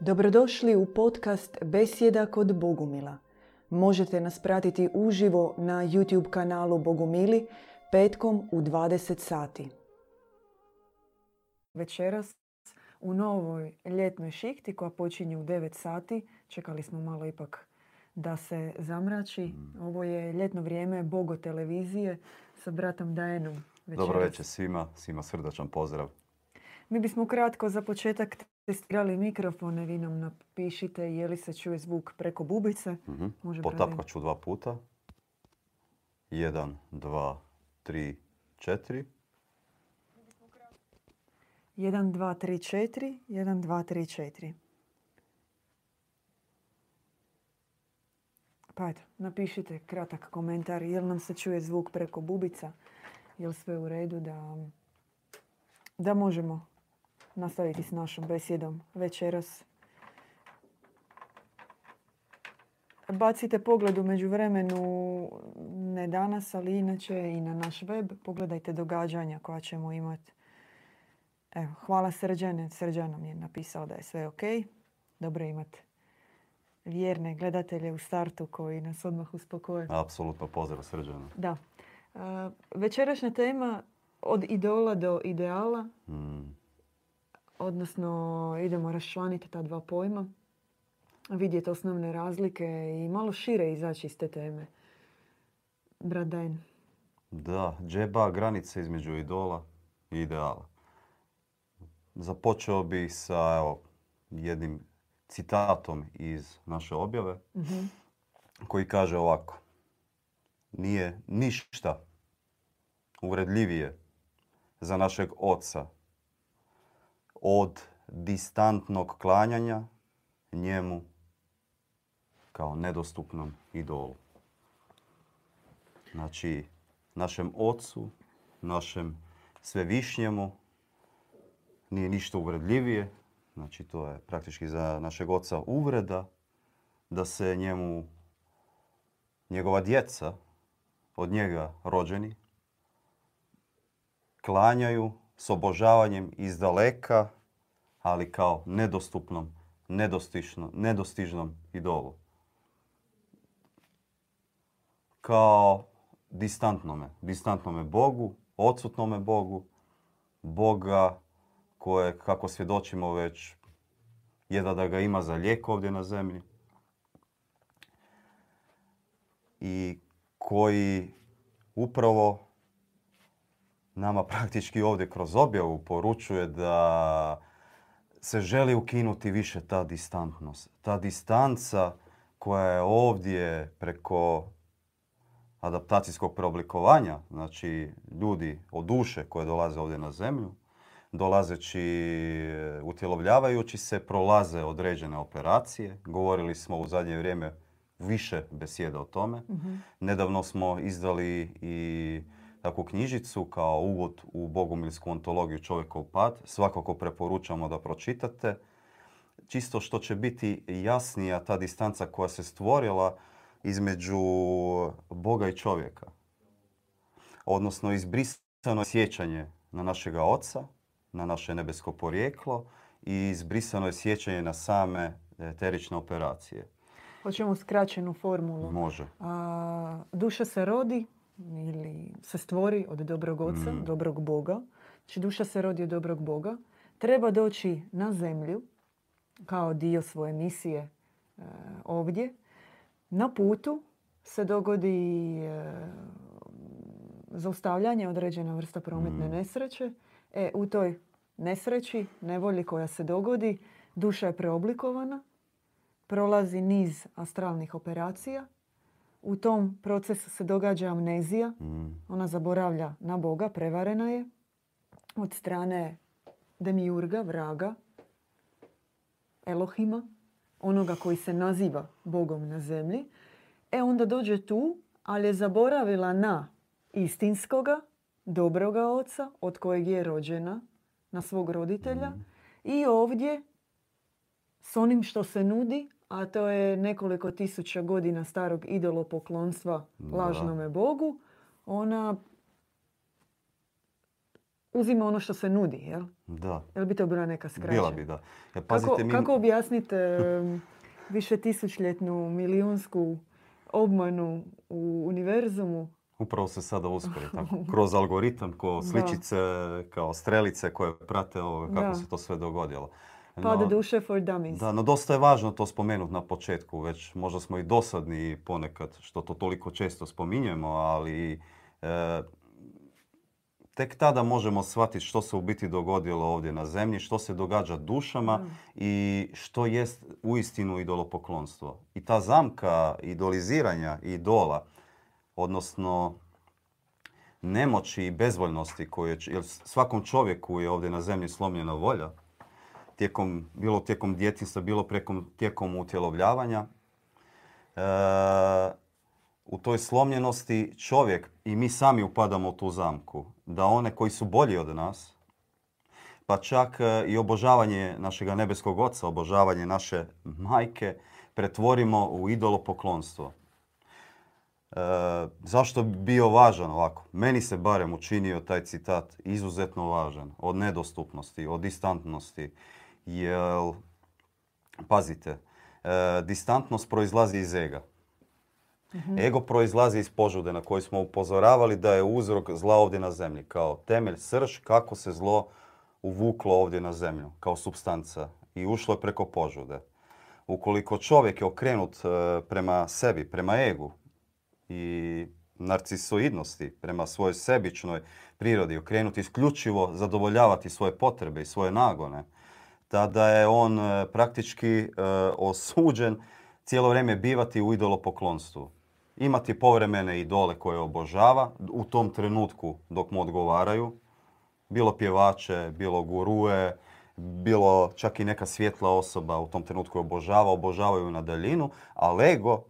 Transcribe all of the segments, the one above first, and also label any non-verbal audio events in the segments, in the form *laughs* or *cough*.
Dobrodošli u podcast Besjeda kod Bogumila. Možete nas pratiti uživo na YouTube kanalu Bogumili petkom u 20 sati. Večeras u novoj ljetnoj šihti koja počinje u 9 sati. Čekali smo malo ipak da se zamrači. Ovo je ljetno vrijeme Bogo televizije sa bratom Dajenom. Dobro večer svima, svima srdačan pozdrav. Mi bismo kratko za početak testirali mikrofone. Vi nam napišite je li se čuje zvuk preko bubice. Mhm. Može Potapkat ću dva puta. Jedan, dva, tri, četiri. 1, 2, 3, 4. 1, 2, 3, 4. Pa eto, napišite kratak komentar. Jel nam se čuje zvuk preko bubica? Jel sve u redu da, da možemo nastaviti s našom besjedom večeras? Bacite pogled u međuvremenu, ne danas, ali inače i na naš web. Pogledajte događanja koja ćemo imati. Evo, hvala Srđane. Srđan nam je napisao da je sve ok. Dobro imati vjerne gledatelje u startu koji nas odmah uspokoje. Apsolutno pozdrav srđana. Da. E, večerašnja tema od idola do ideala, Mm, odnosno idemo raščlaniti ta dva pojma, vidjeti osnovne razlike i malo šire izaći iz te teme. Brat Dajen. Da, džeba granice između idola i ideala. Započeo bih sa evo, jednim citatom iz naše objave Mhm. koji kaže ovako. Nije ništa uvredljivije za našeg oca od distantnog klanjanja njemu kao nedostupnom idolu. Znači, našem ocu, našem svevišnjemu nije ništa uvredljivije. Znači, to je praktički za našeg oca uvreda da se njemu njegova djeca od njega rođeni klanjaju s obožavanjem iz daleka, ali kao nedostupnom, nedostižnom, idolu. Kao distantnome, distantnome Bogu, odsutnome Bogu, Boga koje, kako svjedočimo već, jedva da ga ima za lijek ovdje na zemlji. I koji upravo nama praktički ovdje kroz objavu poručuje da se želi ukinuti više ta distantnost. Ta distanca koja je ovdje preko adaptacijskog preoblikovanja, znači ljudi od duše koje dolaze ovdje na zemlju, dolazeći, e, utjelovljavajući se, prolaze određene operacije. Govorili smo u zadnje vrijeme više besjeda o tome. Mhm. Nedavno smo izdali i takvu knjižicu kao uvod u bogumilsku ontologiju čovjekov pad. Svakako preporučamo da pročitate. Čisto što će biti jasnija ta distanca koja se stvorila između Boga i čovjeka. Odnosno izbrisano je sjećanje na našega oca, na naše nebesko porijeklo i izbrisano je sjećanje na same eterične operacije. Hoćemo skraćenu formulu. Može. A, duša se rodi ili se stvori od dobrog oca, Mm. dobrog Boga. Znači duša se rodi od dobrog Boga. Treba doći na zemlju kao dio svoje misije e, ovdje. Na putu se dogodi e, zaustavljanje, određena vrsta prometne Mm. nesreće. E, u toj nesreći, nevolji koja se dogodi, duša je preoblikovana, prolazi niz astralnih operacija. U tom procesu se događa amnezija. Mm. Ona zaboravlja na Boga, prevarena je od strane Demiurga, vraga, Elohima, onoga koji se naziva Bogom na zemlji. E onda dođe tu, ali je zaboravila na istinskoga, dobroga oca od kojeg je rođena, na svog roditelja. Mm. I ovdje s onim što se nudi, a to je nekoliko tisuća godina starog idolopoklonstva Da. lažnome Bogu, ona uzima ono što se nudi. Jel? Da, Jel bi to bila neka skraća? bila bi da. Jer Kako, pazite, mi... kako objasnite više tisućljetnu, milijunsku obmanu u univerzumu? Upravo se sada uspjeli tako. *laughs* Kroz algoritam, ko sličice, kao strelice koje prate ovoga, kako Da. se to sve dogodilo. Pad No, duše for dummies. Da, no dosta je važno to spomenuti na početku, već možda smo i dosadni ponekad što to toliko često spominjemo, ali e, tek tada možemo shvatiti što se u biti dogodilo ovdje na zemlji, što se događa dušama i što jest uistinu idolopoklonstvo. I ta zamka idoliziranja idola, odnosno nemoći i bezvoljnosti koje, jer svakom čovjeku je ovdje na zemlji slomljena volja, tijekom, bilo tijekom djetinjstva, bilo prekom, tijekom utjelovljavanja. E, u toj slomljenosti čovjek i mi sami upadamo u tu zamku. Da one koji su bolji od nas, pa čak e, i obožavanje našega nebeskog oca, obožavanje naše majke, pretvorimo u idolopoklonstvo. E, zašto bi bio važan ovako? Meni se barem učinio taj citat izuzetno važan. Od nedostupnosti, od distantnosti. Jer, pazite, e, distantnost proizlazi iz ega. Ego proizlazi iz požude na koju smo upozoravali da je uzrok zla ovdje na zemlji. Kao temelj, srž kako se zlo uvuklo ovdje na zemlju. Kao substanca. I ušlo je preko požude. Ukoliko čovjek je okrenut e, prema sebi, prema egu i narcisoidnosti, prema svojoj sebičnoj prirodi, okrenut isključivo zadovoljavati svoje potrebe i svoje nagone, tada je on e, praktički e, osuđen cijelo vrijeme bivati u idolopoklonstvu. Imati povremene idole koje obožava u tom trenutku dok mu odgovaraju, bilo pjevače, bilo gurue, bilo čak i neka svjetla osoba u tom trenutku je obožava, obožavaju na daljinu, a ego,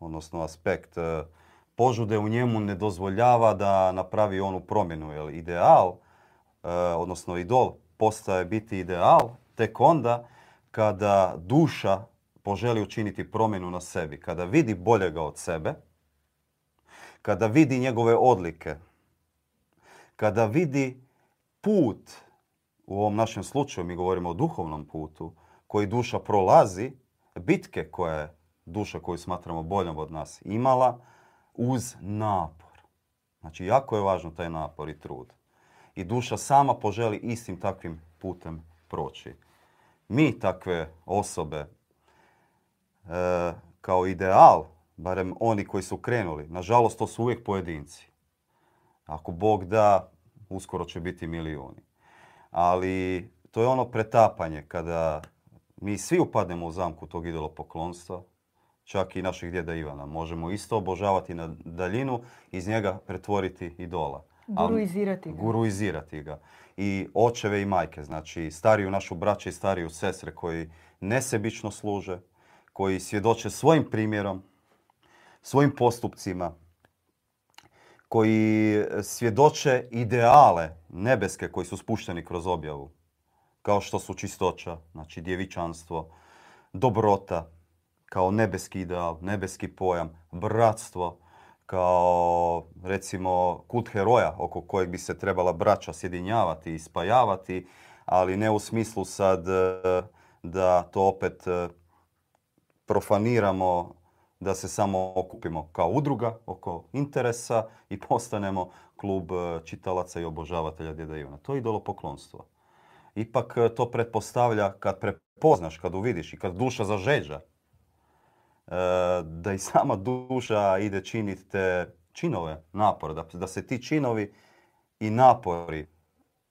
odnosno aspekt e, požude u njemu ne dozvoljava da napravi onu promjenu. Jer ideal, odnosno idol, postaje biti ideal tek onda kada duša poželi učiniti promjenu na sebi. Kada vidi boljega od sebe, kada vidi njegove odlike, kada vidi put, u ovom našem slučaju mi govorimo o duhovnom putu, koji duša prolazi, bitke koje duša koju smatramo boljom od nas imala, uz napor. Znači, jako je važno taj napor i trud. I duša sama poželi istim takvim putem proći. Mi takve osobe, e, kao ideal, barem oni koji su krenuli, nažalost to su uvijek pojedinci. Ako Bog da, uskoro će biti milijuni. Ali to je ono pretapanje kada mi svi upadnemo u zamku tog idolopoklonstva, čak i naših djeda Ivana. Možemo isto obožavati na daljinu, iz njega pretvoriti idola. Guruizirati ga. Guruizirati ga. I očeve i majke, znači stariju našu braće i stariju sestre koji nesebično služe, koji svjedoče svojim primjerom, svojim postupcima, koji svjedoče ideale nebeske koji su spušteni kroz objavu, kao što su čistoća, znači djevičanstvo, dobrota, kao nebeski ideal, nebeski pojam, bratstvo, kao recimo kult heroja oko kojeg bi se trebala braća sjedinjavati i spajavati, ali ne u smislu sad e, da to opet e, profaniramo, da se samo okupimo kao udruga oko interesa i *laughs* postanemo klub e, čitalaca i obožavatelja Djeda Ivana. To je idolopoklonstvo. Ipak to pretpostavlja kad prepoznaš, kad uvidiš i kad duša zažeđa, da i sama duša ide činiti te činove, napor, da, da se ti činovi i napori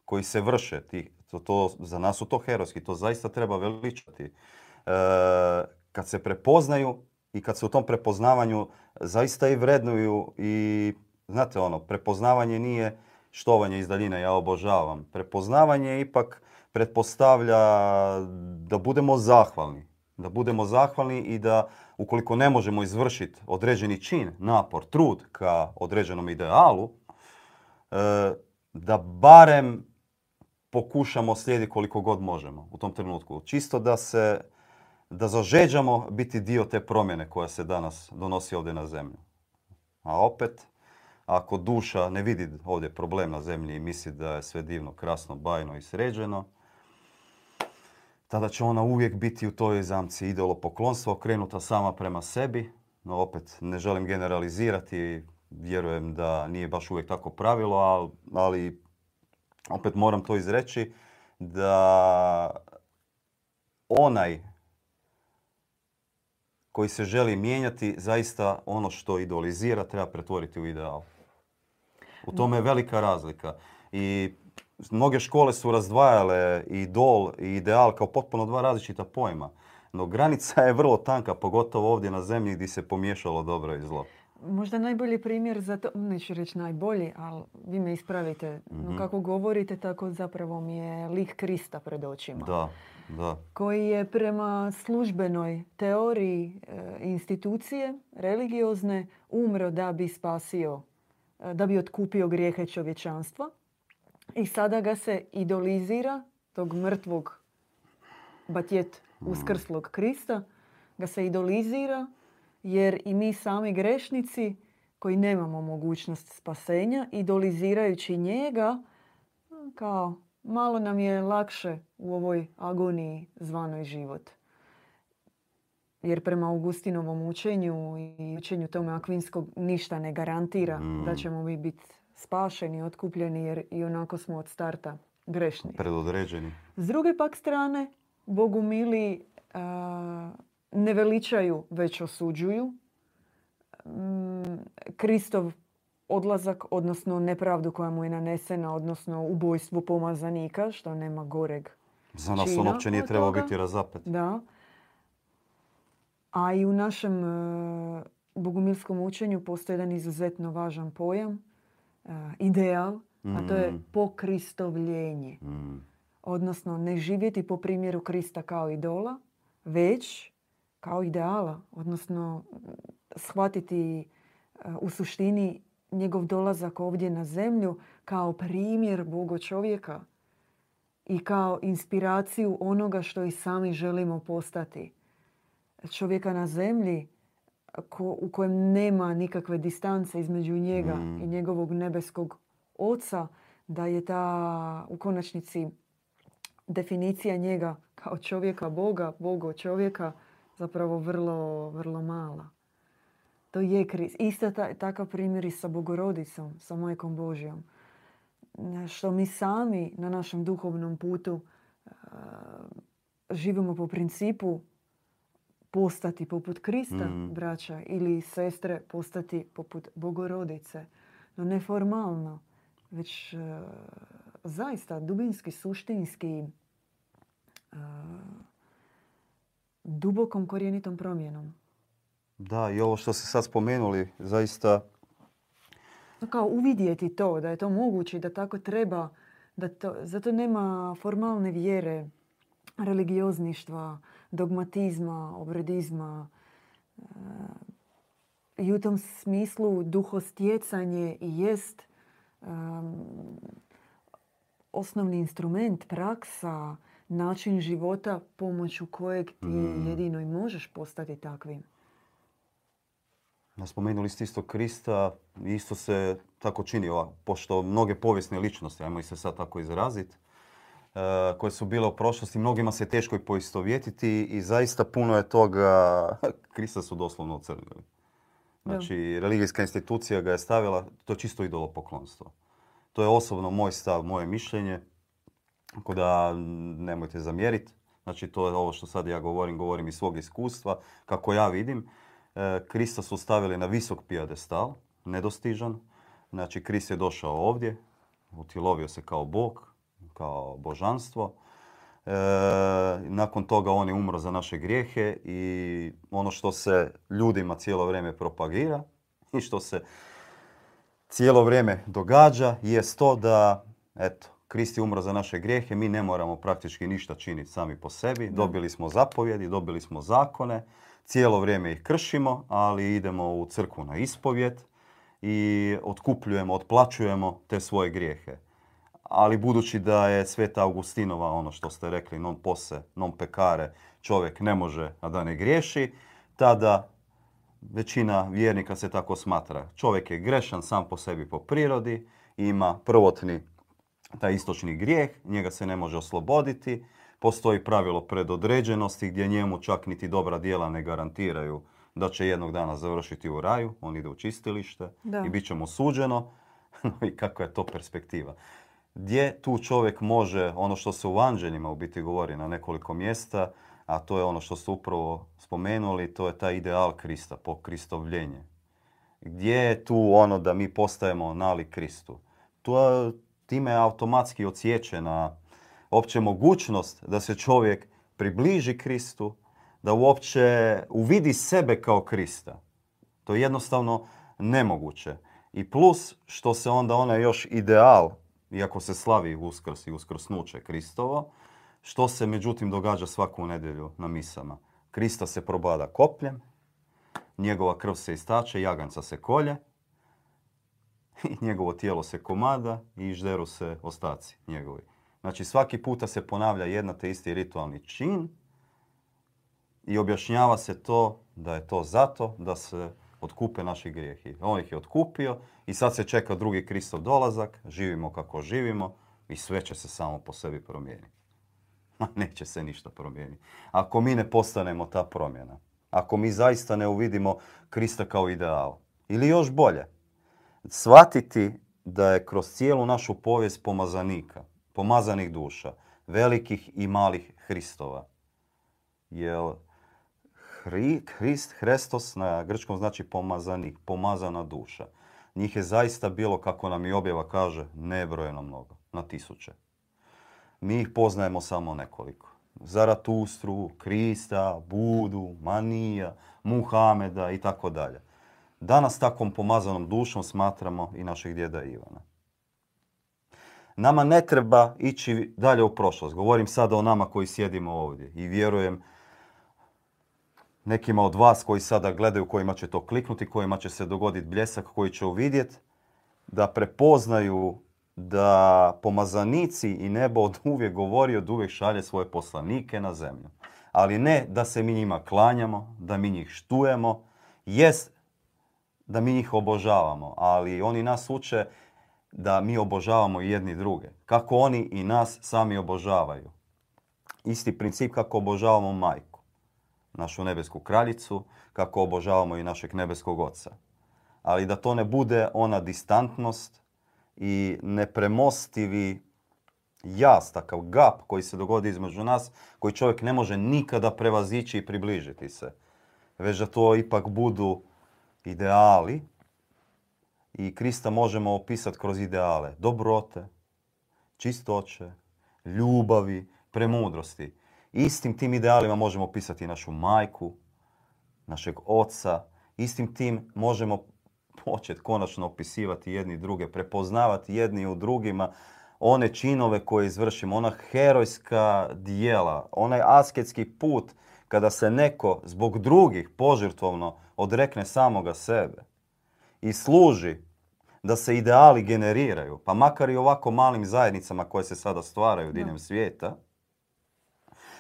koji se vrše, ti, to, to, za nas su to herojski, to zaista treba veličati. E, kad se prepoznaju i kad se u tom prepoznavanju zaista i vrednuju i znate ono, prepoznavanje nije štovanje iz daljine, ja obožavam. Prepoznavanje ipak pretpostavlja da budemo zahvalni. Da budemo zahvalni i da ukoliko ne možemo izvršiti određeni čin, napor, trud ka određenom idealu, e, da barem pokušamo slijediti koliko god možemo u tom trenutku. Čisto da se da zažeđamo biti dio te promjene koja se danas donosi ovdje na zemlju. A opet, ako duša ne vidi ovdje problem na zemlji i misli da je sve divno, krasno, bajno i sređeno, tada će ona uvijek biti u toj zamci idolopoklonstva, okrenuta sama prema sebi. No opet, ne želim generalizirati, vjerujem da nije baš uvijek tako pravilo, ali opet moram to izreći, da onaj koji se želi mijenjati, zaista ono što idolizira treba pretvoriti u ideal. U tome je velika razlika. I mnoge škole su razdvajale idol i ideal kao potpuno dva različita pojma. No granica je vrlo tanka, pogotovo ovdje na zemlji gdje se pomiješalo dobro i zlo. Možda najbolji primjer za to, neću reći najbolji, ali vi me ispravite. No mhm. kako govorite, tako zapravo mi je lik Krista pred očima. Da, da. Koji je prema službenoj teoriji e, institucije religiozne umro da bi spasio, e, da bi otkupio grijehe čovječanstva. I sada ga se idolizira, tog mrtvog batjet uskrslog Krista, ga se idolizira jer i mi sami grešnici koji nemamo mogućnost spasenja, idolizirajući njega, kao malo nam je lakše u ovoj agoniji zvanoj život. Jer prema Augustinovom učenju i učenju tome Akvinskog ništa ne garantira mm. da ćemo mi biti spašeni, otkupljeni jer i onako smo od starta grešni. Predodređeni. S druge pak strane, Bogu mili ne veličaju, već osuđuju. Mm, Kristov odlazak, odnosno nepravdu koja mu je nanesena, odnosno ubojstvo pomazanika, što nema goreg Za nas on uopće nije trebao biti razapet. Da. A i u našem e, bogumilskom učenju postoji jedan izuzetno važan pojam, e, ideal, a to je mm. pokristovljenje. Mm. Odnosno, ne živjeti po primjeru Krista kao idola, već kao ideala, odnosno shvatiti u suštini njegov dolazak ovdje na zemlju kao primjer Boga čovjeka i kao inspiraciju onoga što i sami želimo postati. Čovjeka na zemlji u kojem nema nikakve distance između njega mm. i njegovog nebeskog oca, da je ta u konačnici definicija njega kao čovjeka Boga, Boga čovjeka, zapravo vrlo, vrlo mala. To je kriz. Isto takav primjer i sa Bogorodicom, sa Majkom Božjom. Što mi sami na našem duhovnom putu uh, živimo po principu postati poput Krista, mm. braća, ili sestre postati poput Bogorodice. No ne formalno, već uh, zaista dubinski, suštinski uh, dubokom korijenitom promjenom. Da, i ovo što ste sad spomenuli, zaista... Kao uvidjeti to, da je to moguće, da tako treba, da to, zato nema formalne vjere, religiozništva, dogmatizma, obredizma. E, I u tom smislu duhostjecanje jest um, osnovni instrument, praksa, način života pomoću kojeg ti mm. jedino i možeš postati takvim. Spomenuli ste isto Krista, isto se tako čini, pošto mnoge povijesne ličnosti, ajmo ih se sad tako izraziti, e, koje su bile u prošlosti, mnogima se teško i poistovjetiti i zaista puno je toga, *laughs* Krista su doslovno ocrnili. Znači, religijska institucija ga je stavila, to je čisto idolopoklonstvo. To je osobno moj stav, moje mišljenje. Tako da nemojte zamjeriti. Znači to je ovo što sad ja govorim, govorim iz svog iskustva, kako ja vidim. E, Krista su stavili na visok pijadestal, nedostižan. Znači Krist je došao ovdje, utilovio se kao Bog, kao božanstvo. E, nakon toga on je umro za naše grijehe i ono što se ljudima cijelo vrijeme propagira i što se cijelo vrijeme događa je to da, eto, Krist je umro za naše grijehe, mi ne moramo praktički ništa činiti sami po sebi. Dobili smo zapovjedi, dobili smo zakone, cijelo vrijeme ih kršimo, ali idemo u crkvu na ispovjed i otkupljujemo, otplaćujemo te svoje grijehe. Ali budući da je Sveta Augustinova ono što ste rekli, non pose, non pekare, čovjek ne može, a da ne griješi, tada većina vjernika se tako smatra. Čovjek je grešan sam po sebi po prirodi, ima prvotni taj istočni grijeh, njega se ne može osloboditi, postoji pravilo predodređenosti gdje njemu čak niti dobra djela ne garantiraju da će jednog dana završiti u raju, on ide u čistilište Da. i bit će mu suđeno. *laughs* I kakva je to perspektiva? Gdje tu čovjek može, ono što se u anđeljima u biti govori na nekoliko mjesta, a to je ono što ste upravo spomenuli, to je taj ideal Krista, pokristovljenje. Gdje je tu ono da mi postajemo nalik Kristu? To, time automatski odsječena opće mogućnost da se čovjek približi Kristu, da uopće uvidi sebe kao Krista. To je jednostavno nemoguće. I plus što se onda onaj još ideal, iako se slavi uskrs i uskrsnuće Kristovo, što se međutim događa svaku nedjelju na misama. Krista se probada kopljem, njegova krv se istače, jaganca se kolje, i *laughs* njegovo tijelo se komada i žderu se ostaci njegovi. Znači svaki puta se ponavlja jedna te isti ritualni čin i objašnjava se to da je to zato da se otkupe naši grijehi. On ih je otkupio i sad se čeka drugi Kristov dolazak, živimo kako živimo i sve će se samo po sebi promijeniti. *laughs* Neće se ništa promijeniti. Ako mi ne postanemo ta promjena, ako mi zaista ne uvidimo Krista kao ideal, ili još bolje, shvatiti da je kroz cijelu našu povijest pomazanika, pomazanih duša, velikih i malih Hristova. Jer Hri, Hrist, Hrestos na grčkom znači pomazanik, pomazana duša. Njih je zaista bilo, kako nam i objava kaže, nebrojeno mnogo, na tisuće. Mi ih poznajemo samo nekoliko. Zaratustru, Krista, Budu, Manija, Muhameda i tako dalje. Danas takvom pomazanom dušom smatramo i našeg djeda Ivana. Nama ne treba ići dalje u prošlost. Govorim sada o nama koji sjedimo ovdje i vjerujem nekima od vas koji sada gledaju, kojima će to kliknuti, kojima će se dogoditi bljesak, koji će uvidjeti, da prepoznaju da pomazanici i nebo od uvijek govori, od uvijek šalje svoje poslanike na zemlju. Ali ne da se mi njima klanjamo, da mi njih štujemo, jest da mi njih obožavamo, ali oni nas uče da mi obožavamo jedni druge. Kako oni i nas sami obožavaju. Isti princip kako obožavamo majku, našu nebesku kraljicu, kako obožavamo i našeg nebeskog oca. Ali da to ne bude ona distantnost i nepremostivi jaz, takav gap koji se dogodi između nas, koji čovjek ne može nikada prevazići i približiti se. Već da to ipak budu ideali i Krista možemo opisati kroz ideale dobrote, čistoće, ljubavi, premudrosti. Istim tim idealima možemo opisati našu majku, našeg oca. Istim tim možemo početi konačno opisivati jedni druge, prepoznavati jedni u drugima one činove koje izvršimo, ona herojska dijela, onaj asketski put kada se neko zbog drugih požrtvovno odrekne samoga sebe i služi da se ideali generiraju, pa makar i ovako malim zajednicama koje se sada stvaraju diljem svijeta,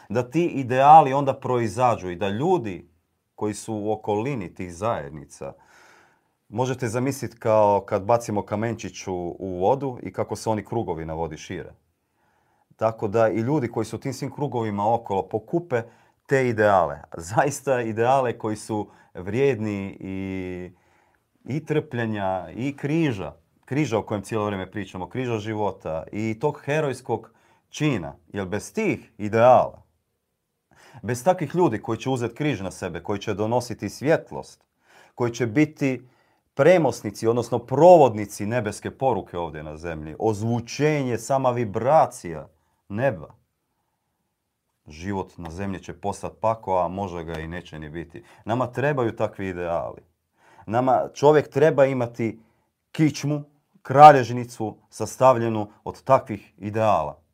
da ti ideali onda proizađu i da ljudi koji su u okolini tih zajednica, možete zamisliti kao kad bacimo kamenčić u, vodu i kako se oni krugovi na vodi šire. Tako da i ljudi koji su tim svim krugovima okolo pokupe te ideale. Zaista ideale koji su vrijedni i, i trpljenja i križa. Križa o kojem cijelo vrijeme pričamo, križa života i tog herojskog čina. Jer bez tih ideala, bez takvih ljudi koji će uzeti križ na sebe, koji će donositi svjetlost, koji će biti premosnici, odnosno provodnici nebeske poruke ovdje na zemlji, ozvučenje, sama vibracija neba. Život na zemlji će postati pako, a može ga i neće ni biti. Nama trebaju takvi ideali. Nama čovjek treba imati kičmu, kralježnicu sastavljenu od takvih ideala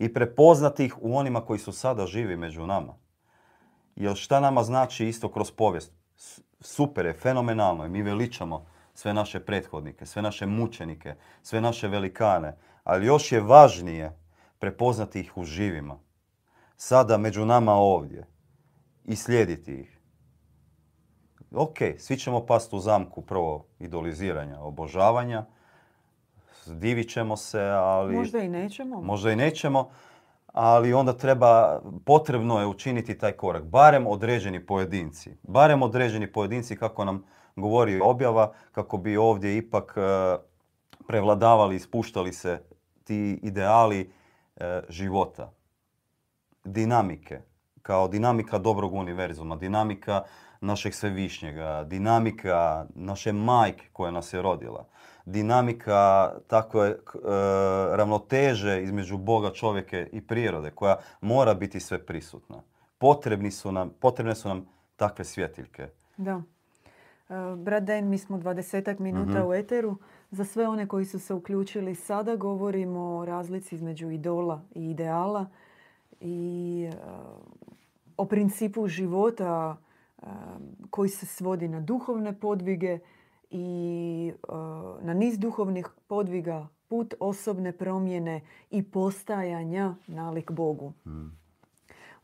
i prepoznati ih u onima koji su sada živi među nama. Jer šta nama znači isto kroz povijest? Super je, fenomenalno je, mi veličamo sve naše prethodnike, sve naše mučenike, sve naše velikane, ali još je važnije prepoznati ih u živima. Sada među nama ovdje i slijediti ih. Ok, svi ćemo pasti u zamku prvo idoliziranja, obožavanja. Divit ćemo se, ali... Možda i nećemo. Možda i nećemo, ali onda treba, potrebno je učiniti taj korak. Barem određeni pojedinci. Barem određeni pojedinci, kako nam govori objava, kako bi ovdje ipak e, prevladavali, ispuštali se ti ideali e, života. Dinamike, kao dinamika dobrog univerzuma, dinamika našeg svevišnjega, dinamika naše majke koja nas je rodila, dinamika takve e, ravnoteže između Boga, čovjeke i prirode koja mora biti sve prisutna. Potrebni su nam, potrebne su nam takve svjetiljke. Da. E, Brat Den, mi smo dvadesetak minuta Mhm. u eteru. Za sve one koji su se uključili sada govorimo o razlici između idola i ideala i e, o principu života koji se svodi na duhovne podvige i e, na niz duhovnih podviga, put osobne promjene i postajanja nalik Bogu. Mm.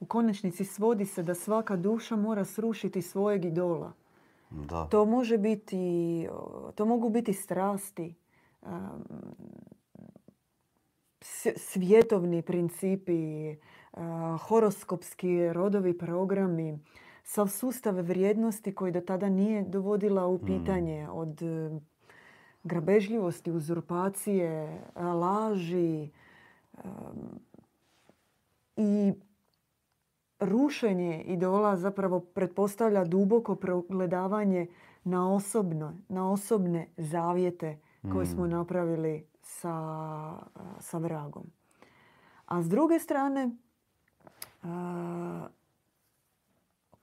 U konačnici svodi se da svaka duša mora srušiti svojeg idola. Da. To može biti, to mogu biti strasti, svjetovni principi, uh, horoskopski rodovi programi, sav sustav vrijednosti koji do tada nije dovodila u pitanje od uh, grabežljivosti, uzurpacije, laži um, i rušenje idola zapravo pretpostavlja duboko progledavanje na osobno, na osobne zavjete koje smo napravili sa, sa vragom. A s druge strane,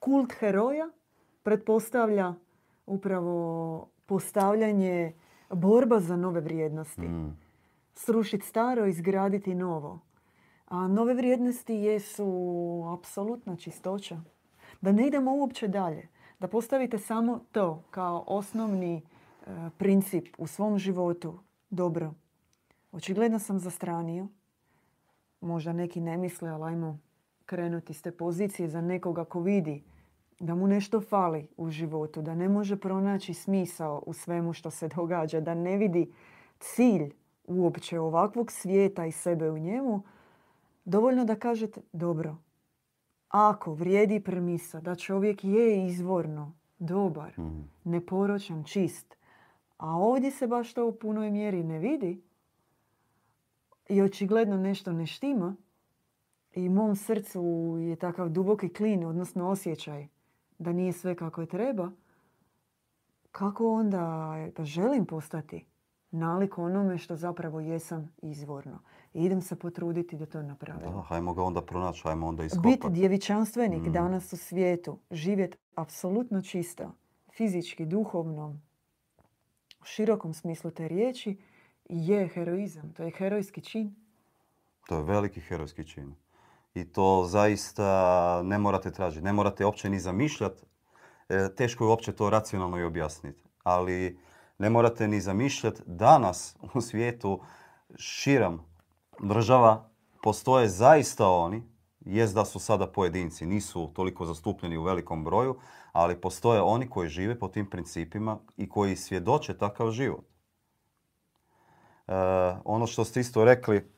kult heroja pretpostavlja upravo postavljanje borba za nove vrijednosti. Mm. Srušiti staro, izgraditi novo. A nove vrijednosti jesu apsolutna čistoća. Da ne idemo uopće dalje. Da postavite samo to kao osnovni e, princip u svom životu. Dobro. Očigledno sam zastranio. Možda neki ne misle, ali ajmo krenuti s te pozicije za nekoga ko vidi da mu nešto fali u životu, da ne može pronaći smisao u svemu što se događa, da ne vidi cilj uopće ovakvog svijeta i sebe u njemu, dovoljno da kažete dobro. Ako vrijedi premisa da čovjek je izvorno dobar, Mm. neporočan, čist, a ovdje se baš to u punoj mjeri ne vidi i očigledno nešto ne štima i mom srcu je takav duboki klin, odnosno osjećaj da nije sve kako je treba, kako onda da želim postati nalik onome što zapravo jesam izvorno. I idem se potruditi da to napravim. Da, hajmo ga onda pronaći, hajmo onda Biti iskopati. djevičanstvenik Mm. danas u svijetu, živjeti apsolutno čisto, fizički, duhovno, u širokom smislu te riječi, je heroizam. To je herojski čin. To je veliki herojski čin. I to zaista ne morate tražiti, ne morate uopće ni zamišljati. E, teško je uopće to racionalno i objasniti. Ali ne morate ni zamišljati. Danas u svijetu širom država postoje zaista oni, jest da su sada pojedinci, nisu toliko zastupljeni u velikom broju, ali postoje oni koji žive po tim principima i koji svjedoče takav život. E, ono što ste isto rekli,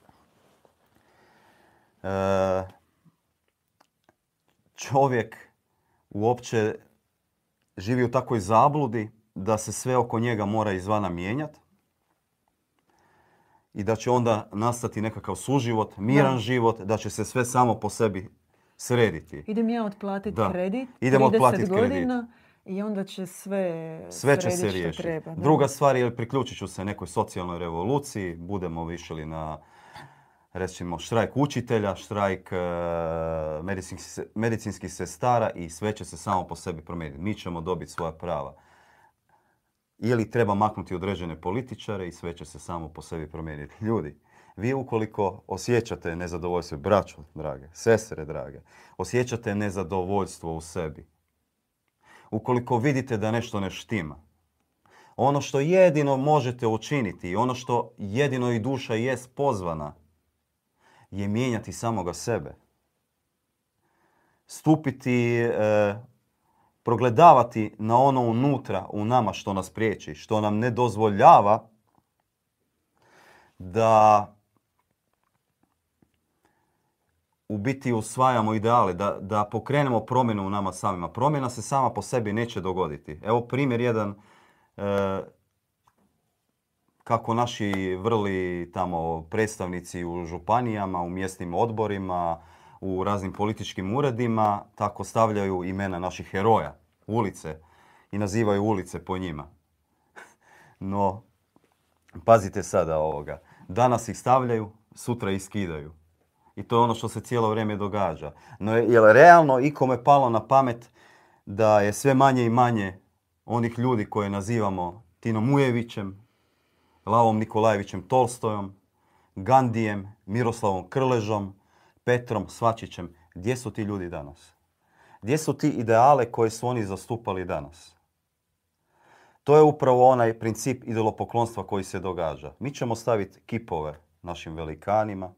čovjek uopće živi u takvoj zabludi da se sve oko njega mora izvana mijenjati i da će onda nastati nekakav suživot, miran Da. život, da će se sve samo po sebi srediti. Idem ja otplatiti kredit, Idemo 30 otplatit kredit. godina i onda će sve, Sve će se riješiti. Druga stvar je priključit ću se nekoj socijalnoj revoluciji, budemo višli na recimo štrajk učitelja, štrajk e, medicinskih, se- medicinskih sestara i sve će se samo po sebi promijeniti. Mi ćemo dobiti svoja prava. Ili treba maknuti određene političare i sve će se samo po sebi promijeniti. Ljudi, vi ukoliko osjećate nezadovoljstvo, braćo drage, sestre drage, osjećate nezadovoljstvo u sebi, ukoliko vidite da nešto ne štima, ono što jedino možete učiniti i ono što jedino i duša jest pozvana je mijenjati samoga sebe. Stupiti e, progledavati na ono unutra u nama što nas priječi, što nam ne dozvoljava da u biti usvajamo ideale, da, da pokrenemo promjenu u nama samima. Promjena se sama po sebi neće dogoditi. Evo primjer jedan e, kako naši vrli tamo predstavnici u županijama, u mjesnim odborima, u raznim političkim uredima, tako stavljaju imena naših heroja, ulice i nazivaju ulice po njima. *laughs* No, pazite sada ovoga. Danas ih stavljaju, sutra ih skidaju. I to je ono što se cijelo vrijeme događa. No je li realno ikome palo na pamet da je sve manje i manje onih ljudi koje nazivamo Tinom Ujevićem, Lavom Nikolajevićem Tolstojom, Gandijem, Miroslavom Krležom, Petrom Svačićem. Gdje su ti ljudi danas? Gdje su ti ideale koje su oni zastupali danas? To je upravo onaj princip idolopoklonstva koji se događa. Mi ćemo staviti kipove našim velikanima,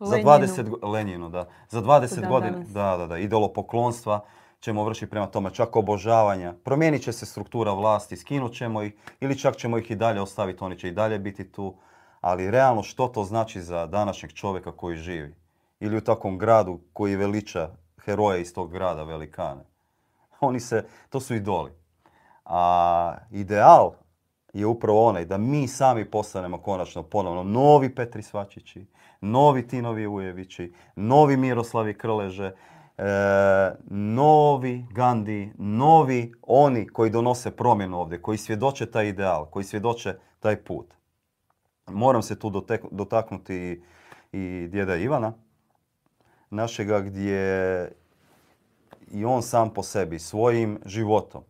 za 20 Lenjinu, da. Za 20 godina, da, da, da, idolopoklonstva ćemo vršiti prema tome, čak obožavanja. Promijenit će se struktura vlasti, skinut ćemo ih ili čak ćemo ih i dalje ostaviti, oni će i dalje biti tu. Ali realno što to znači za današnjeg čovjeka koji živi? Ili u takvom gradu koji veliča heroje iz tog grada, velikane. *laughs* Oni se, to su idoli. A ideal je upravo onaj da mi sami postanemo konačno ponovno novi Petri Svačići, novi Tinovi Ujevići, novi Miroslavi Krleže, e, novi Gandhi, novi oni koji donose promjenu ovdje, koji svjedoče taj ideal, koji svjedoče taj put. Moram se tu dotaknuti i djeda Ivana, našega gdje i on sam po sebi, svojim životom,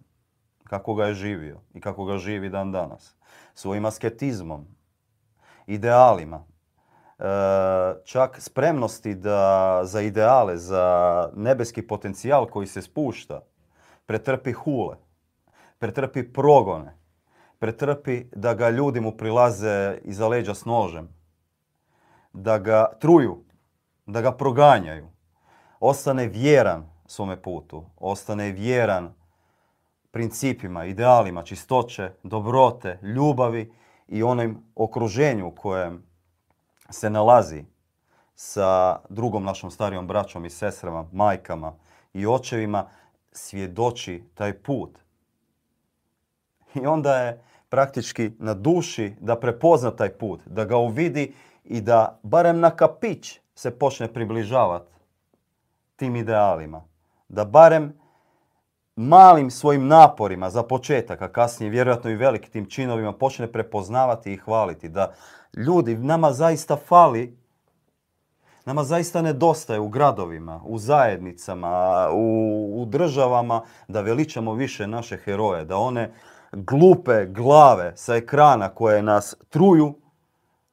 kako ga je živio i kako ga živi dan danas, svojim asketizmom, idealima, čak spremnosti da za ideale, za nebeski potencijal koji se spušta, pretrpi hule, pretrpi progone, pretrpi da ga ljudi mu prilaze iza leđa s nožem, da ga truju, da ga proganjaju, ostane vjeran svome putu, ostane vjeran principima, idealima, čistoće, dobrote, ljubavi i onom okruženju u kojem se nalazi sa drugom našom starijom braćom i sestrama, majkama i očevima, svjedoči taj put. I onda je praktički na duši da prepozna taj put, da ga uvidi i da barem na kapić se počne približavati tim idealima. Da barem malim svojim naporima za početak, a kasnije vjerojatno i velikim činovima počne prepoznavati i hvaliti. Da ljudi, nama zaista fali, nama zaista nedostaje u gradovima, u zajednicama, u, u državama da veličamo više naše heroje. Da one glupe glave sa ekrana koje nas truju,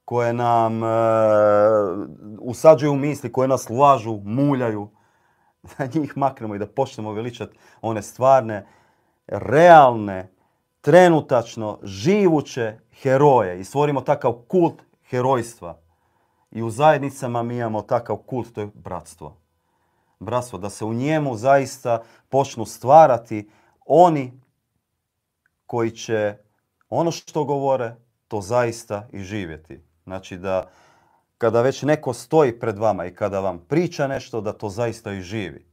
koje nam e, usađuju misli, koje nas lažu, muljaju, *laughs* da njih maknemo i da počnemo veličati one stvarne, realne, trenutačno živuće heroje i stvorimo takav kult herojstva. I u zajednicama mi imamo takav kult, to je bratstvo. Bratstvo, da se u njemu zaista počnu stvarati oni koji će ono što govore, to zaista i živjeti. Znači da kada već neko stoji pred vama i kada vam priča nešto, da to zaista i živi.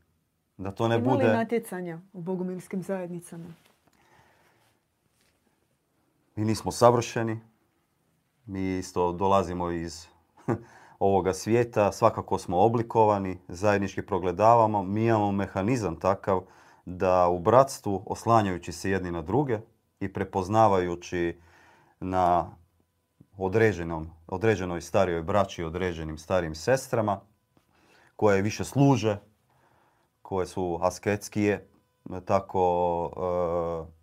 Da to ne Ima bude... li natjecanja u bogumilskim zajednicama? Mi nismo savršeni. Mi isto dolazimo iz *laughs* ovoga svijeta. Svakako smo oblikovani, zajednički progledavamo. Mi imamo mehanizam takav da u bratstvu, oslanjajući se jedni na druge i prepoznavajući na određenom, određenoj starijoj braći i određenim starijim sestrama koje više služe, koje su asketskije, tako e,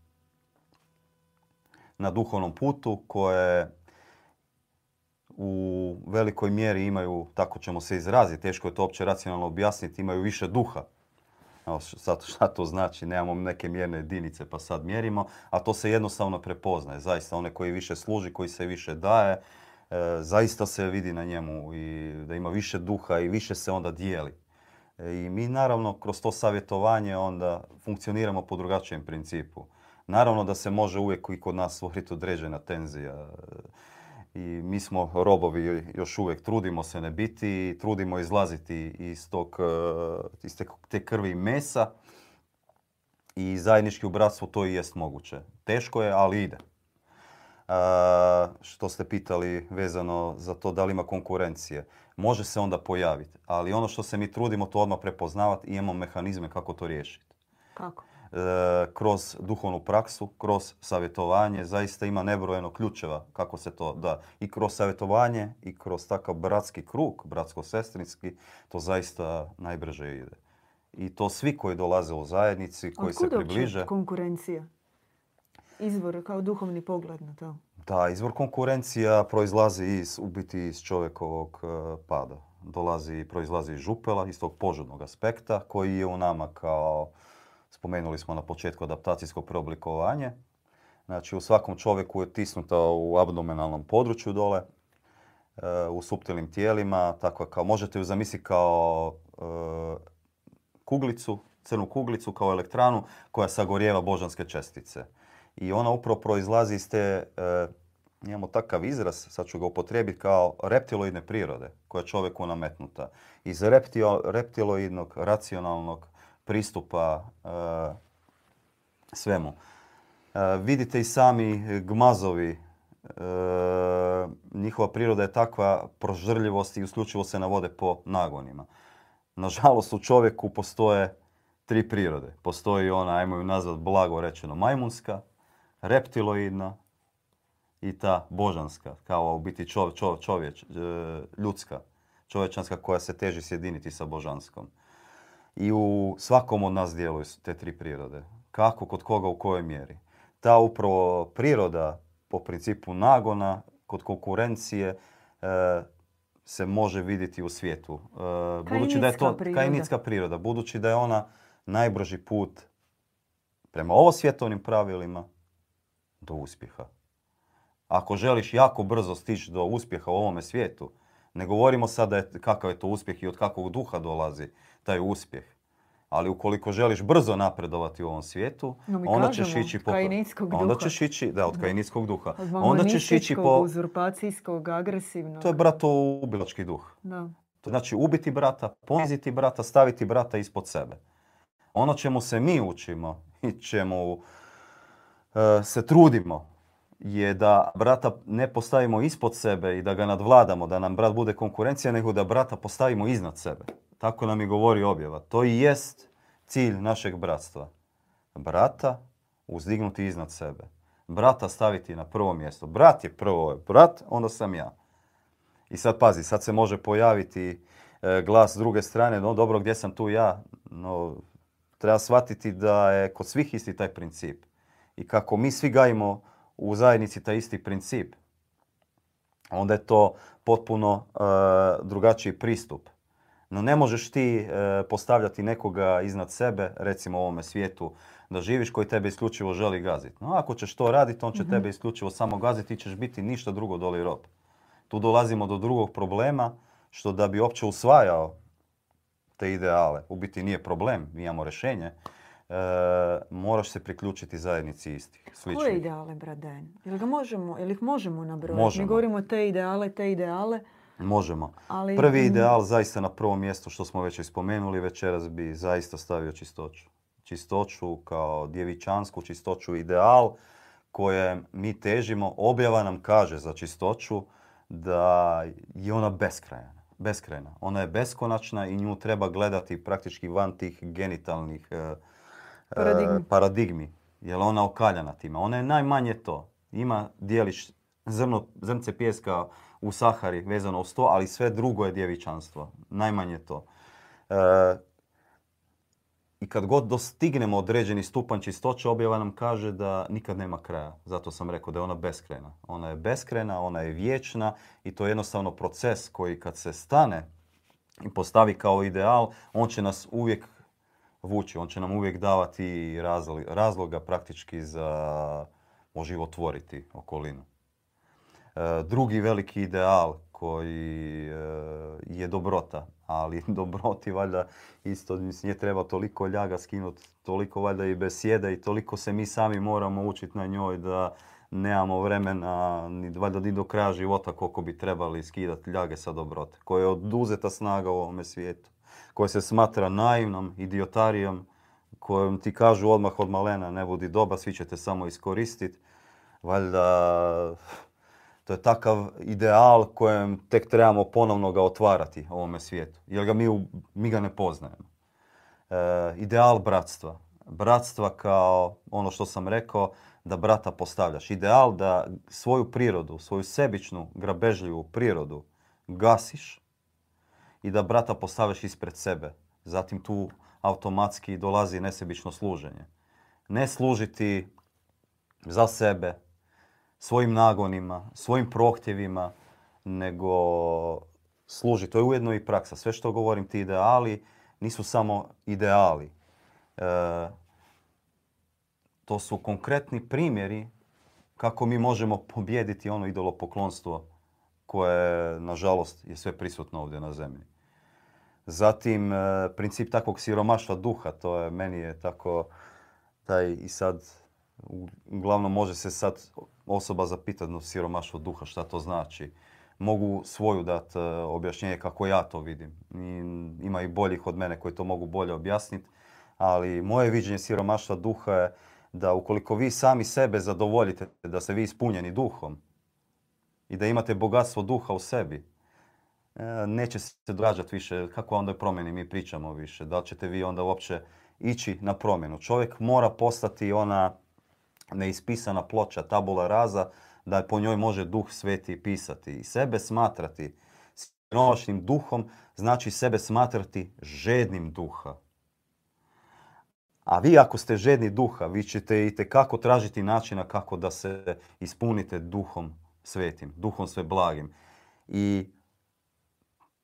na duhovnom putu, koje u velikoj mjeri imaju, tako ćemo se izraziti, teško je to uopće racionalno objasniti, imaju više duha. Sad šta to znači, nemamo neke mjerne jedinice pa sad mjerimo, a to se jednostavno prepoznaje. Zaista, one koji više služi, koji se više daje, e, zaista se vidi na njemu i da ima više duha i više se onda dijeli. E, I mi naravno kroz to savjetovanje onda funkcioniramo po drugačijem principu. Naravno da se može uvijek i kod nas stvoriti određena tenzija. I mi smo robovi još uvijek, trudimo se ne biti, trudimo izlaziti iz, tog, e, iz te, krvi i mesa. I zajednički u bratstvu to i jest moguće. Teško je, ali ide. A, što ste pitali vezano za to da li ima konkurencije. Može se onda pojaviti, ali ono što se mi trudimo to odmah prepoznavati i imamo mehanizme kako to riješiti. Kako? E, kroz duhovnu praksu, kroz savjetovanje, zaista ima nebrojeno ključeva kako se to da. I kroz savjetovanje i kroz takav bratski krug, bratsko-sestrinski, to zaista najbrže ide. I to svi koji dolaze u zajednici, koji se približe. konkurencija? Izvor kao duhovni pogled na to. Da, izvor konkurencija proizlazi iz, u biti iz čovjekovog e, pada. Dolazi, proizlazi iz župela, iz tog požudnog aspekta koji je u nama kao, spomenuli smo na početku, adaptacijsko preoblikovanje. Znači u svakom čovjeku je tisnuta u abdomenalnom području dole, e, u suptilnim tijelima, tako kao možete ju zamisliti kao e, kuglicu, crnu kuglicu kao elektranu koja sagorijeva božanske čestice. I ona upravo proizlazi iz te, e, imamo takav izraz, sad ću ga upotrijebiti kao reptiloidne prirode koja je čovjeku nametnuta. Iz reptio, reptiloidnog, racionalnog pristupa e, svemu. E, vidite i sami gmazovi, e, njihova priroda je takva prožrljivost i isključivo se navode po nagonima. Nažalost, u čovjeku postoje tri prirode. Postoji ona, ajmo ju nazvat blago rečeno, majmunska, reptiloidna i ta božanska, kao u biti čov, čov, čovječ, ljudska, čovječanska koja se teži sjediniti sa božanskom. I u svakom od nas djeluju te tri prirode. Kako, kod koga, u kojoj mjeri. Ta upravo priroda po principu nagona, kod konkurencije, e, se može vidjeti u svijetu. E, budući da je to priroda. priroda, budući da je ona najbrži put prema ovo svjetovnim pravilima do uspjeha. Ako želiš jako brzo stići do uspjeha u ovome svijetu, ne govorimo sada kakav je to uspjeh i od kakvog duha dolazi taj uspjeh. Ali ukoliko želiš brzo napredovati u ovom svijetu, No, onda ćeš kažemo, ići po... Onda duha. ćeš ići, da, od Da. kainitskog duha. Od Onda ćeš ići po... uzurpacijskog, agresivnog. To je brato ubilački duh. Da. To znači ubiti brata, poniziti brata, staviti brata ispod sebe. Ono čemu se mi učimo i čemu e, se trudimo je da brata ne postavimo ispod sebe i da ga nadvladamo, da nam brat bude konkurencija, nego da brata postavimo iznad sebe. Tako nam i govori objava. To i jest cilj našeg bratstva. Brata uzdignuti iznad sebe. Brata staviti na prvo mjesto. Brat je prvo brat, onda sam ja. I sad pazi, sad se može pojaviti e, glas s druge strane, no dobro, gdje sam tu ja? No, treba shvatiti da je kod svih isti taj princip. I kako mi svi gajimo u zajednici taj isti princip, onda je to potpuno e, drugačiji pristup. No ne možeš ti e, postavljati nekoga iznad sebe, recimo u ovome svijetu, da živiš koji tebe isključivo želi gaziti. No ako ćeš to raditi, on će tebe isključivo samo gaziti i ćeš biti ništa drugo doli rob. Tu dolazimo do drugog problema, što da bi uopće usvajao te ideale, u biti nije problem, mi imamo rješenje, e, moraš se priključiti zajednici istih, Koje sličnih. ideale, brat Dejan? Jel, ga možemo, jel ih možemo nabrojati? Možemo. Mi govorimo te ideale, te ideale, Možemo. ali... Prvi mm, ideal zaista na prvo mjesto što smo već spomenuli večeras bi zaista stavio čistoću. Čistoću kao djevičansku čistoću ideal koje mi težimo. Objava nam kaže za čistoću da je ona beskrajna. beskrajna. Ona je beskonačna i nju treba gledati praktički van tih genitalnih e, e, Paradigmi. paradigmi. Jer ona okaljana time. Ona je najmanje to. Ima dijeliš zrno, zrnce pijeska u Sahari vezano uz to, ali sve drugo je djevičanstvo. Najmanje to. E, I kad god dostignemo određeni stupanj čistoće, objava nam kaže da nikad nema kraja. Zato sam rekao da je ona beskrajna. Ona je beskrajna, ona je vječna i to je jednostavno proces koji kad se stane i postavi kao ideal, on će nas uvijek vući, on će nam uvijek davati razloga praktički za oživotvoriti okolinu. E, drugi veliki ideal koji e, je dobrota. Ali *laughs* dobroti valjda isto, nije treba toliko ljaga skinuti, toliko valjda i besjeda i toliko se mi sami moramo učiti na njoj da nemamo vremena ni valjda ni do kraja života koliko bi trebali skidati ljage sa dobrote. Koja je oduzeta snaga u ovome svijetu. Koja se smatra naivnom, idiotarijom, kojom ti kažu odmah od malena ne budi doba, svi ćete samo iskoristiti. Valjda to je takav ideal kojem tek trebamo ponovno ga otvarati u ovome svijetu. Jer ga mi, mi ga ne poznajemo. E, ideal bratstva. Bratstva kao ono što sam rekao, da brata postavljaš. Ideal da svoju prirodu, svoju sebičnu, grabežljivu prirodu gasiš i da brata postavljaš ispred sebe. Zatim tu automatski dolazi nesebično služenje. Ne služiti za sebe, svojim nagonima, svojim prohtjevima, nego služi. To je ujedno i praksa. Sve što govorim ti ideali nisu samo ideali. E, to su konkretni primjeri kako mi možemo pobijediti ono idolopoklonstvo koje, nažalost, je sve prisutno ovdje na zemlji. Zatim, e, princip takvog siromaštva duha, to je, meni je tako, taj i sad, uglavnom može se sad osoba zapitati no, siromaštvo duha, šta to znači. Mogu svoju dati e, objašnjenje kako ja to vidim. I, ima i boljih od mene koji to mogu bolje objasniti, ali moje viđenje siromaštva duha je da ukoliko vi sami sebe zadovoljite, da ste vi ispunjeni duhom i da imate bogatstvo duha u sebi, e, neće se događati više, kako onda promjeni mi pričamo više, da li ćete vi onda uopće ići na promjenu. Čovjek mora postati ona neispisana ploča, tabula raza, da po njoj može duh sveti pisati. I sebe smatrati siromašnim duhom znači sebe smatrati žednim duha. A vi ako ste žedni duha, vi ćete i kako tražiti načina kako da se ispunite duhom svetim, duhom sve blagim. I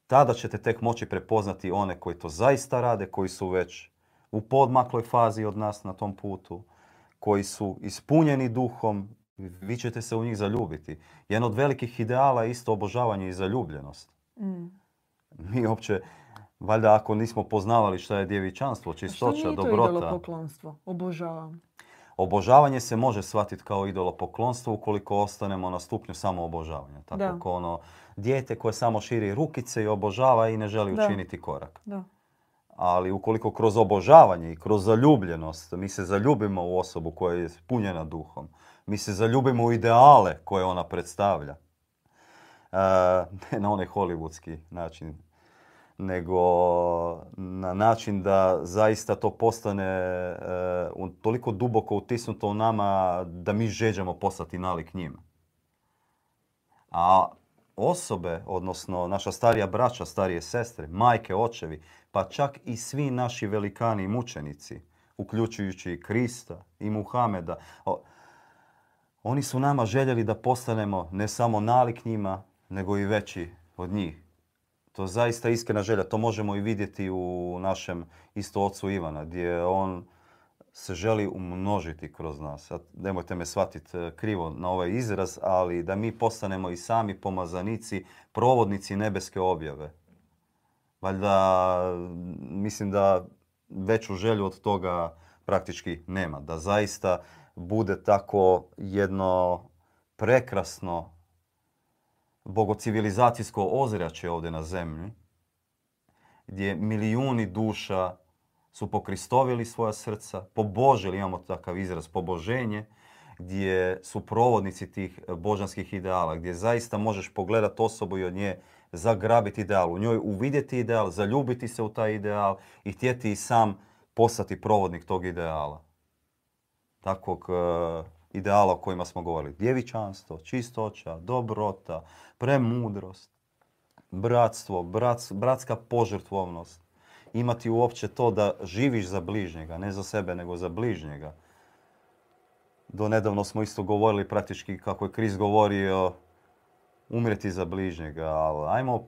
tada ćete tek moći prepoznati one koji to zaista rade, koji su već u podmakloj fazi od nas na tom putu, koji su ispunjeni duhom, vi ćete se u njih zaljubiti. Jedan od velikih ideala je isto obožavanje i zaljubljenost. Mm. Mi uopće Valjda ako nismo poznavali šta je djevičanstvo, čistoća, dobrota. Što nije to idolopoklonstvo? Obožavam. Obožavanje se može shvatiti kao idolopoklonstvo ukoliko ostanemo na stupnju samo obožavanja. Tako kao ono dijete koje samo širi rukice i obožava i ne želi učiniti korak. Da. Ali ukoliko kroz obožavanje i kroz zaljubljenost mi se zaljubimo u osobu koja je punjena duhom, mi se zaljubimo u ideale koje ona predstavlja, e, *laughs* ne na onaj hollywoodski način nego na način da zaista to postane e, toliko duboko utisnuto u nama da mi žeđamo postati nalik njima. A osobe, odnosno naša starija braća, starije sestre, majke, očevi, pa čak i svi naši velikani i mučenici, uključujući i Krista i Muhameda, oni su nama željeli da postanemo ne samo nalik njima, nego i veći od njih. To zaista iskrena želja. To možemo i vidjeti u našem isto ocu Ivana, gdje on se želi umnožiti kroz nas. nemojte me shvatiti e, krivo na ovaj izraz, ali da mi postanemo i sami pomazanici, provodnici nebeske objave. Valjda mislim da veću želju od toga praktički nema. Da zaista bude tako jedno prekrasno bogocivilizacijsko ozračje ovdje na zemlji, gdje milijuni duša su pokristovili svoja srca, pobožili, imamo takav izraz, poboženje, gdje su provodnici tih božanskih ideala, gdje zaista možeš pogledati osobu i od nje zagrabiti ideal, u njoj uvidjeti ideal, zaljubiti se u taj ideal i htjeti i sam postati provodnik tog ideala. Takvog eh, ideala o kojima smo govorili. Djevičanstvo, čistoća, dobrota, premudrost, bratstvo, bratska požrtvovnost. Imati uopće to da živiš za bližnjega, ne za sebe, nego za bližnjega. Do nedavno smo isto govorili praktički kako je Kris govorio umreti za bližnjega, ali ajmo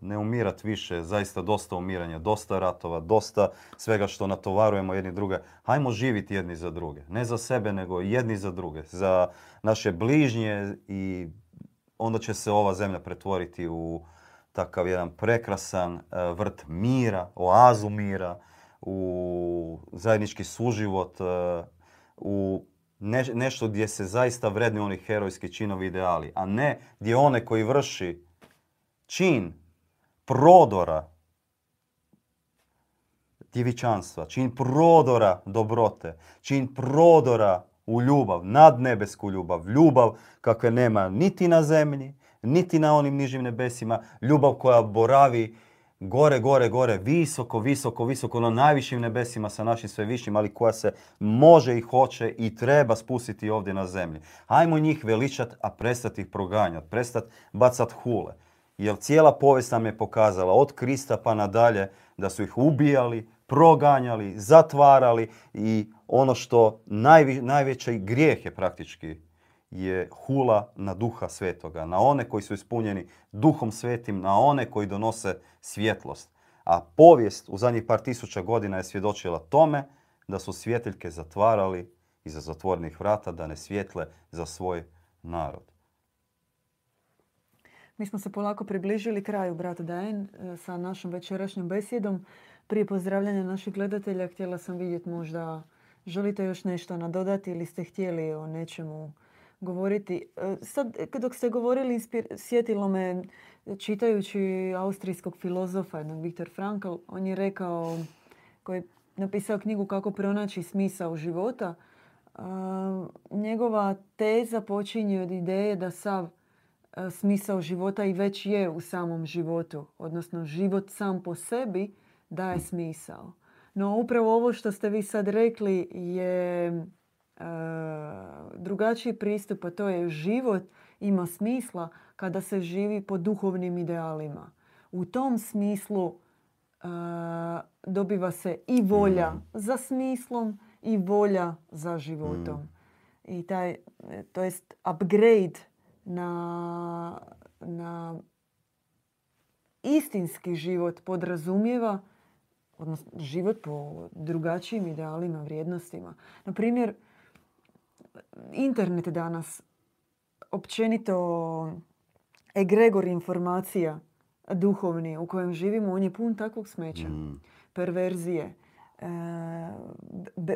ne umirat više, zaista dosta umiranja, dosta ratova, dosta svega što natovarujemo jedni druge. Hajmo živiti jedni za druge. Ne za sebe, nego jedni za druge. Za naše bližnje i onda će se ova zemlja pretvoriti u takav jedan prekrasan e, vrt mira, oazu mira, u zajednički suživot, e, u nešto gdje se zaista vredni oni herojski činovi ideali, a ne gdje one koji vrši čin prodora djevičanstva, čin prodora dobrote, čin prodora u ljubav, nadnebesku ljubav, ljubav kakve nema niti na zemlji, niti na onim nižim nebesima, ljubav koja boravi gore, gore, gore, visoko, visoko, visoko na najvišim nebesima sa našim svevišim, ali koja se može i hoće i treba spustiti ovdje na zemlji. Hajmo njih veličat, a prestati ih proganjati, prestati bacat hule. Jer cijela povijest nam je pokazala od Krista pa nadalje da su ih ubijali, proganjali, zatvarali i ono što najveći grijeh je praktički je hula na duha svetoga, na one koji su ispunjeni duhom svetim, na one koji donose svjetlost. A povijest u zadnjih par tisuća godina je svjedočila tome da su svjetiljke zatvarali iza zatvornih vrata, da ne svjetle za svoj narod. Mi smo se polako približili kraju, brat Dajen, sa našom večerašnjom besjedom. Prije pozdravljanja naših gledatelja htjela sam vidjeti možda želite još nešto nadodati ili ste htjeli o nečemu govoriti. E, sad, dok ste govorili, sjetilo me čitajući austrijskog filozofa, jednog Viktor Frankl, on je rekao, koji je napisao knjigu Kako pronaći smisao života, njegova teza počinje od ideje da sav e, smisao života i već je u samom životu. Odnosno, život sam po sebi daje smisao. No upravo ovo što ste vi sad rekli je e, drugačiji pristup, a to je život ima smisla kada se živi po duhovnim idealima. U tom smislu e, dobiva se i volja mm. za smislom i volja za životom. Mm. I taj, to jest upgrade na, na istinski život podrazumijeva odnosno život po drugačijim idealima, vrijednostima. Na primjer, internet danas, općenito egregor informacija duhovni u kojem živimo, on je pun takvog smeća. Mm. Perverzije, e,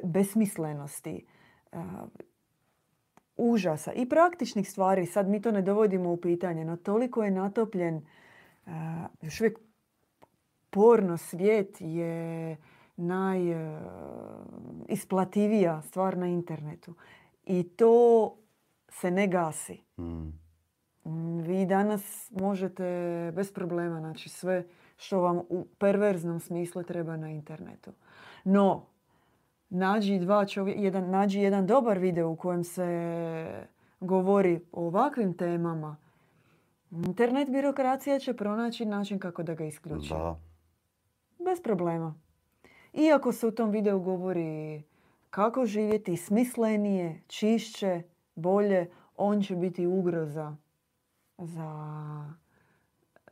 besmislenosti, e, užasa i praktičnih stvari. Sad mi to ne dovodimo u pitanje, no toliko je natopljen e, još uvijek porno svijet je najisplativija stvar na internetu. I to se ne gasi. Mm. Vi danas možete bez problema naći sve što vam u perverznom smislu treba na internetu. No, nađi, dva jedan, nađi jedan dobar video u kojem se govori o ovakvim temama. Internet birokracija će pronaći način kako da ga isključi. Da bez problema. Iako se u tom videu govori kako živjeti smislenije, čišće, bolje, on će biti ugroza za,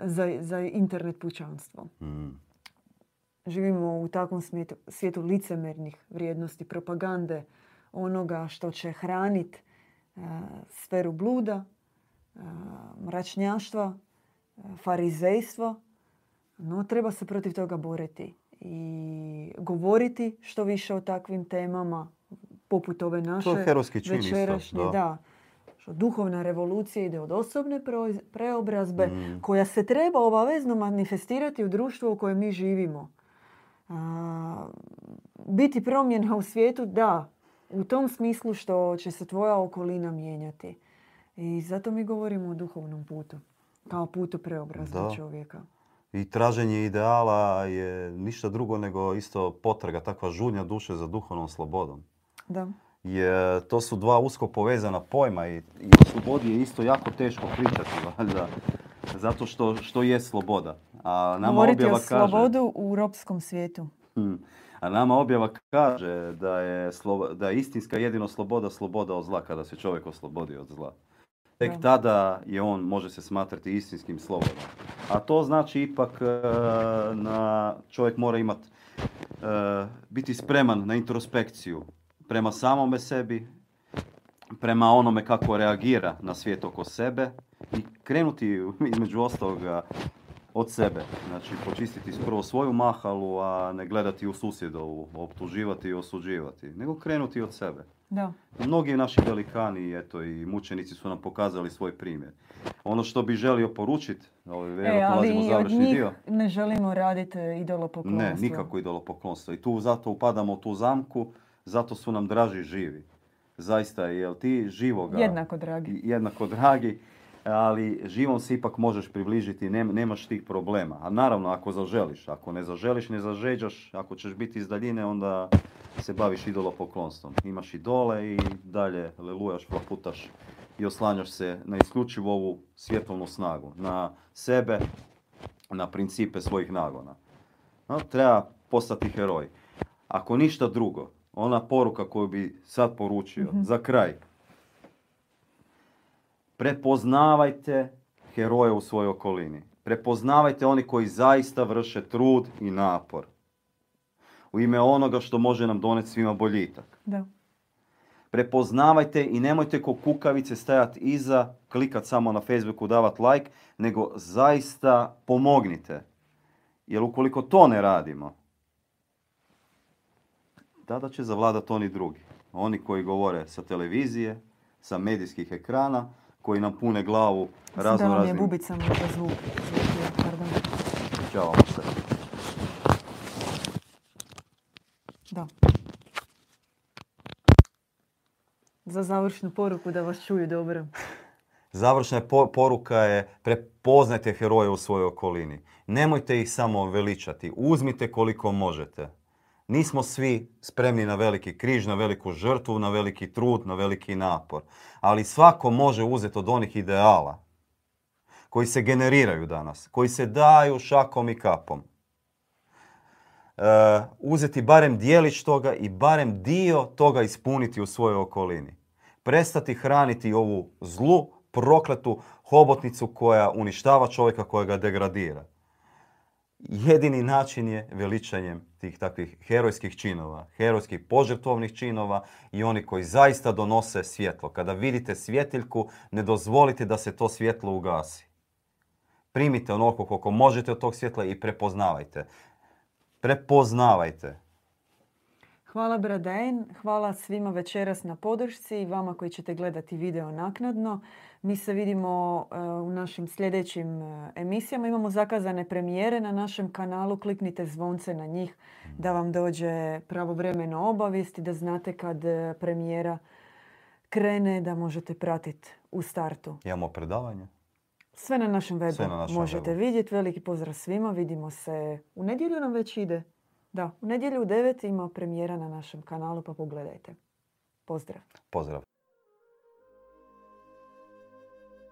za, za internet pućanstvo. Mm. Živimo u takvom svijetu, svijetu licemernih vrijednosti, propagande, onoga što će hraniti uh, sferu bluda, uh, mračnjaštva, uh, farizejstva no, treba se protiv toga boriti i govoriti što više o takvim temama, poput ove naše večerašnje. Da. da. Što duhovna revolucija ide od osobne preobrazbe mm. koja se treba obavezno manifestirati u društvu u kojem mi živimo. A, biti promjena u svijetu, da, u tom smislu što će se tvoja okolina mijenjati. I zato mi govorimo o duhovnom putu, kao putu preobrazbe čovjeka i traženje ideala je ništa drugo nego isto potraga, takva žudnja duše za duhovnom slobodom. Da. Je, to su dva usko povezana pojma i, i o slobodi je isto jako teško pričati, *laughs* valjda, zato što, što je sloboda. A nama Govoriti objava o slobodu u ropskom svijetu. Hmm. A nama objava kaže da je, da je istinska jedino sloboda sloboda od zla, kada se čovjek oslobodi od zla. Tek tada je on, može se smatrati istinskim slobodom. A to znači ipak e, na čovjek mora imati, e, biti spreman na introspekciju prema samome sebi, prema onome kako reagira na svijet oko sebe I krenuti *laughs* između ostaloga od sebe. Znači, počistiti prvo svoju mahalu, a ne gledati u susjedovu, optuživati i osuđivati. Nego krenuti od sebe. Da. Mnogi naši velikani eto, i mučenici su nam pokazali svoj primjer. Ono što bi želio poručiti, e, ali i od njih dio. ne želimo raditi idolopoklonstvo. Ne, nikako idolopoklonstvo. I tu zato upadamo u tu zamku, zato su nam draži živi. Zaista, jel ti živoga... Jednako dragi. Jednako dragi, ali živom se ipak možeš približiti, nemaš tih problema. A naravno, ako zaželiš, ako ne zaželiš, ne zažeđaš, ako ćeš biti iz daljine, onda se baviš idolopoklonstvom. Imaš idole i dalje lelujaš, flaputaš i oslanjaš se na isključivo ovu svjetovnu snagu, na sebe, na principe svojih nagona. No, treba postati heroj. Ako ništa drugo, ona poruka koju bi sad poručio, mhm. za kraj, prepoznavajte heroje u svojoj okolini. Prepoznavajte oni koji zaista vrše trud i napor. U ime onoga što može nam doneti svima boljitak. Da prepoznavajte i nemojte ko kukavice stajati iza, klikat samo na Facebooku, davat like, nego zaista pomognite. Jer ukoliko to ne radimo, tada će zavladati oni drugi. Oni koji govore sa televizije, sa medijskih ekrana, koji nam pune glavu razno raznim... Da vam je bubica možda zvuk. Pardon. Ćao Da za završnu poruku da vas čuju dobro? *laughs* Završna poruka je prepoznajte heroje u svojoj okolini. Nemojte ih samo veličati. Uzmite koliko možete. Nismo svi spremni na veliki križ, na veliku žrtvu, na veliki trud, na veliki napor. Ali svako može uzeti od onih ideala koji se generiraju danas, koji se daju šakom i kapom. Uh, uzeti barem dijelić toga i barem dio toga ispuniti u svojoj okolini. Prestati hraniti ovu zlu, prokletu hobotnicu koja uništava čovjeka, koja ga degradira. Jedini način je veličanjem tih takvih herojskih činova, herojskih požrtvovnih činova i oni koji zaista donose svjetlo. Kada vidite svjetiljku, ne dozvolite da se to svjetlo ugasi. Primite onoliko koliko možete od tog svjetla i prepoznavajte. Prepoznavajte. Hvala Bradein, hvala svima večeras na podršci i vama koji ćete gledati video naknadno. Mi se vidimo e, u našim sljedećim e, emisijama. Imamo zakazane premijere na našem kanalu. Kliknite zvonce na njih da vam dođe pravovremeno obavijesti, da znate kad e, premijera krene, da možete pratiti u startu. Imamo predavanje? Sve na našem webu možete vidjeti. Veliki pozdrav svima. Vidimo se. U nedjelju nam već ide. Da, u nedjelju u 9 ima premijera na našem kanalu pa pogledajte. Pozdrav. Pozdrav.